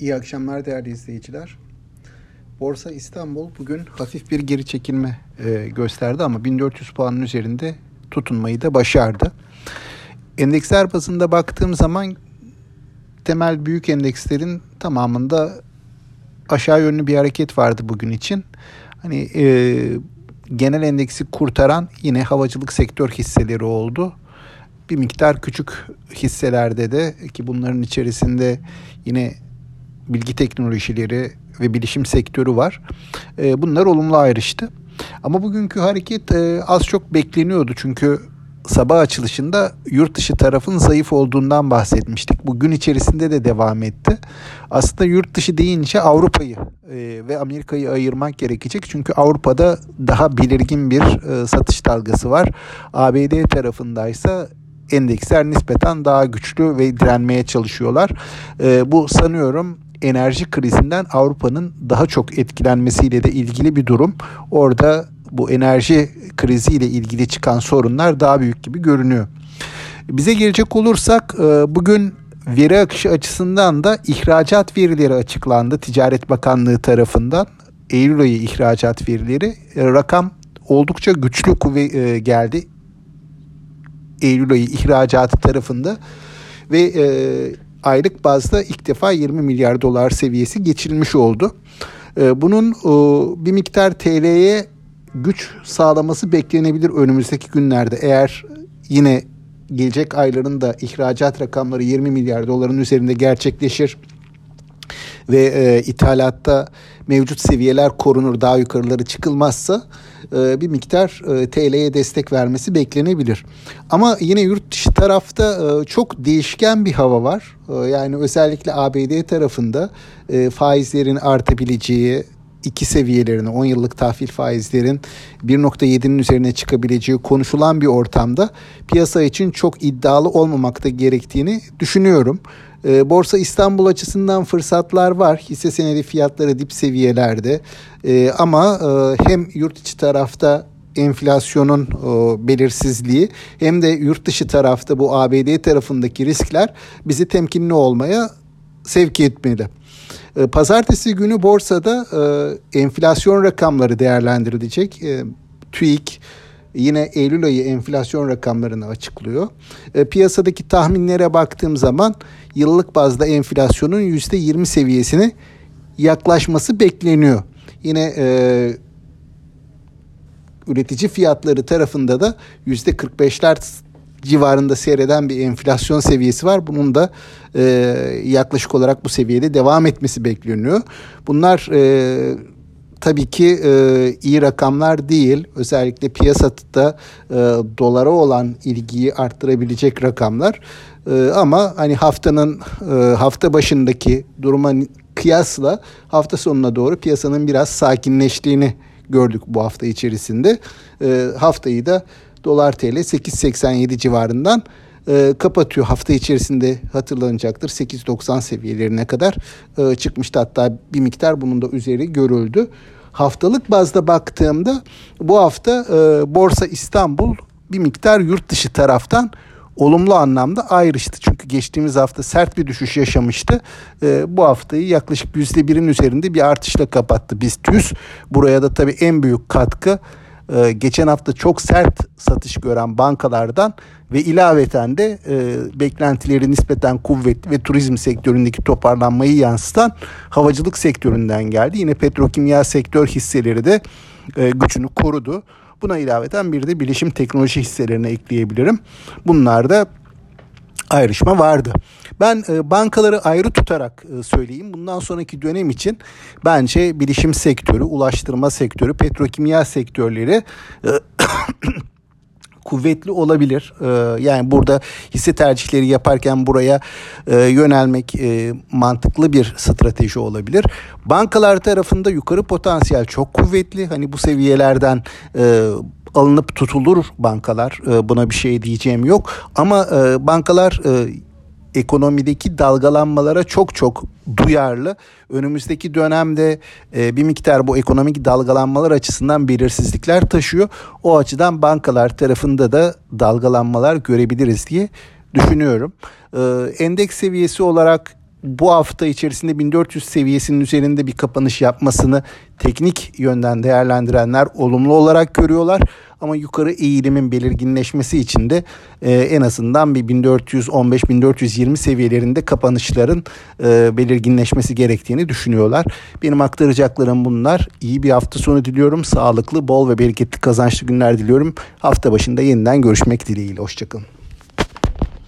İyi akşamlar değerli izleyiciler. Borsa İstanbul bugün hafif bir geri çekilme e, gösterdi ama 1400 puanın üzerinde tutunmayı da başardı. Endeksler bazında baktığım zaman temel büyük endekslerin tamamında aşağı yönlü bir hareket vardı bugün için. Hani e, genel endeksi kurtaran yine havacılık sektör hisseleri oldu bir miktar küçük hisselerde de ki bunların içerisinde yine bilgi teknolojileri ve bilişim sektörü var. E, bunlar olumlu ayrıştı. Ama bugünkü hareket e, az çok bekleniyordu çünkü sabah açılışında yurt dışı tarafın zayıf olduğundan bahsetmiştik. Bu gün içerisinde de devam etti. Aslında yurt dışı deyince Avrupa'yı e, ve Amerika'yı ayırmak gerekecek. Çünkü Avrupa'da daha belirgin bir e, satış dalgası var. ABD tarafındaysa endeksler nispeten daha güçlü ve direnmeye çalışıyorlar. Bu sanıyorum enerji krizinden Avrupa'nın daha çok etkilenmesiyle de ilgili bir durum. Orada bu enerji kriziyle ilgili çıkan sorunlar daha büyük gibi görünüyor. Bize gelecek olursak e, bugün veri akışı açısından da ihracat verileri açıklandı Ticaret Bakanlığı tarafından. Eylül ayı ihracat verileri e, rakam oldukça güçlü kuvve geldi. Eylül ayı ihracatı tarafında ve e, aylık bazda ilk defa 20 milyar dolar seviyesi geçilmiş oldu. E, bunun bir miktar TL'ye güç sağlaması beklenebilir önümüzdeki günlerde. Eğer yine gelecek ayların da ihracat rakamları 20 milyar doların üzerinde gerçekleşir ve e, ithalatta mevcut seviyeler korunur daha yukarıları çıkılmazsa e, bir miktar e, TL'ye destek vermesi beklenebilir. Ama yine yurt dışı tarafta e, çok değişken bir hava var. Yani özellikle ABD tarafında faizlerin artabileceği, iki seviyelerine 10 yıllık tahvil faizlerin 1.7'nin üzerine çıkabileceği konuşulan bir ortamda piyasa için çok iddialı olmamakta gerektiğini düşünüyorum. Ee, Borsa İstanbul açısından fırsatlar var. Hisse senedi fiyatları dip seviyelerde. Ee, ama e, hem yurt içi tarafta enflasyonun belirsizliği hem de yurt dışı tarafta bu ABD tarafındaki riskler bizi temkinli olmaya sevk etmeli. Ee, pazartesi günü borsada e, enflasyon rakamları değerlendirilecek. TÜİK yine Eylül ayı enflasyon rakamlarını açıklıyor. E, piyasadaki tahminlere baktığım zaman yıllık bazda enflasyonun %20 seviyesine yaklaşması bekleniyor. Yine e, üretici fiyatları tarafında da %45'ler civarında seyreden bir enflasyon seviyesi var. Bunun da e, yaklaşık olarak bu seviyede devam etmesi bekleniyor. Bunlar e, tabii ki e, iyi rakamlar değil. Özellikle piyasada e, dolara olan ilgiyi arttırabilecek rakamlar. E, ama hani haftanın e, hafta başındaki duruma kıyasla hafta sonuna doğru piyasanın biraz sakinleştiğini gördük bu hafta içerisinde. E, haftayı da dolar TL 8.87 civarından e, kapatıyor. Hafta içerisinde hatırlanacaktır 8.90 seviyelerine kadar e, çıkmıştı. Hatta bir miktar bunun da üzeri görüldü. Haftalık bazda baktığımda bu hafta e, Borsa İstanbul bir miktar yurt dışı taraftan olumlu anlamda ayrıştı. Çünkü geçtiğimiz hafta sert bir düşüş yaşamıştı. E, bu haftayı yaklaşık %1'in üzerinde bir artışla kapattı BIST 100. Buraya da tabii en büyük katkı e, geçen hafta çok sert satış gören bankalardan ve ilaveten de e, beklentileri nispeten kuvvetli ve turizm sektöründeki toparlanmayı yansıtan havacılık sektöründen geldi. Yine petrokimya sektör hisseleri de e, gücünü korudu. Buna ilaveten bir de bilişim teknoloji hisselerine ekleyebilirim. Bunlar da ayrışma vardı. Ben e, bankaları ayrı tutarak e, söyleyeyim. Bundan sonraki dönem için bence bilişim sektörü, ulaştırma sektörü, petrokimya sektörleri e, kuvvetli olabilir. Ee, yani burada hisse tercihleri yaparken buraya e, yönelmek e, mantıklı bir strateji olabilir. Bankalar tarafında yukarı potansiyel çok kuvvetli. Hani bu seviyelerden e, alınıp tutulur bankalar. Buna bir şey diyeceğim yok. Ama bankalar ekonomideki dalgalanmalara çok çok duyarlı. Önümüzdeki dönemde e, bir miktar bu ekonomik dalgalanmalar açısından belirsizlikler taşıyor. O açıdan bankalar tarafında da dalgalanmalar görebiliriz diye düşünüyorum. E, endeks seviyesi olarak bu hafta içerisinde 1400 seviyesinin üzerinde bir kapanış yapmasını teknik yönden değerlendirenler olumlu olarak görüyorlar. Ama yukarı eğilimin belirginleşmesi için de e, en azından bir 1415-1420 seviyelerinde kapanışların e, belirginleşmesi gerektiğini düşünüyorlar. Benim aktaracaklarım bunlar. İyi bir hafta sonu diliyorum. Sağlıklı, bol ve bereketli kazançlı günler diliyorum. Hafta başında yeniden görüşmek dileğiyle. Hoşçakalın.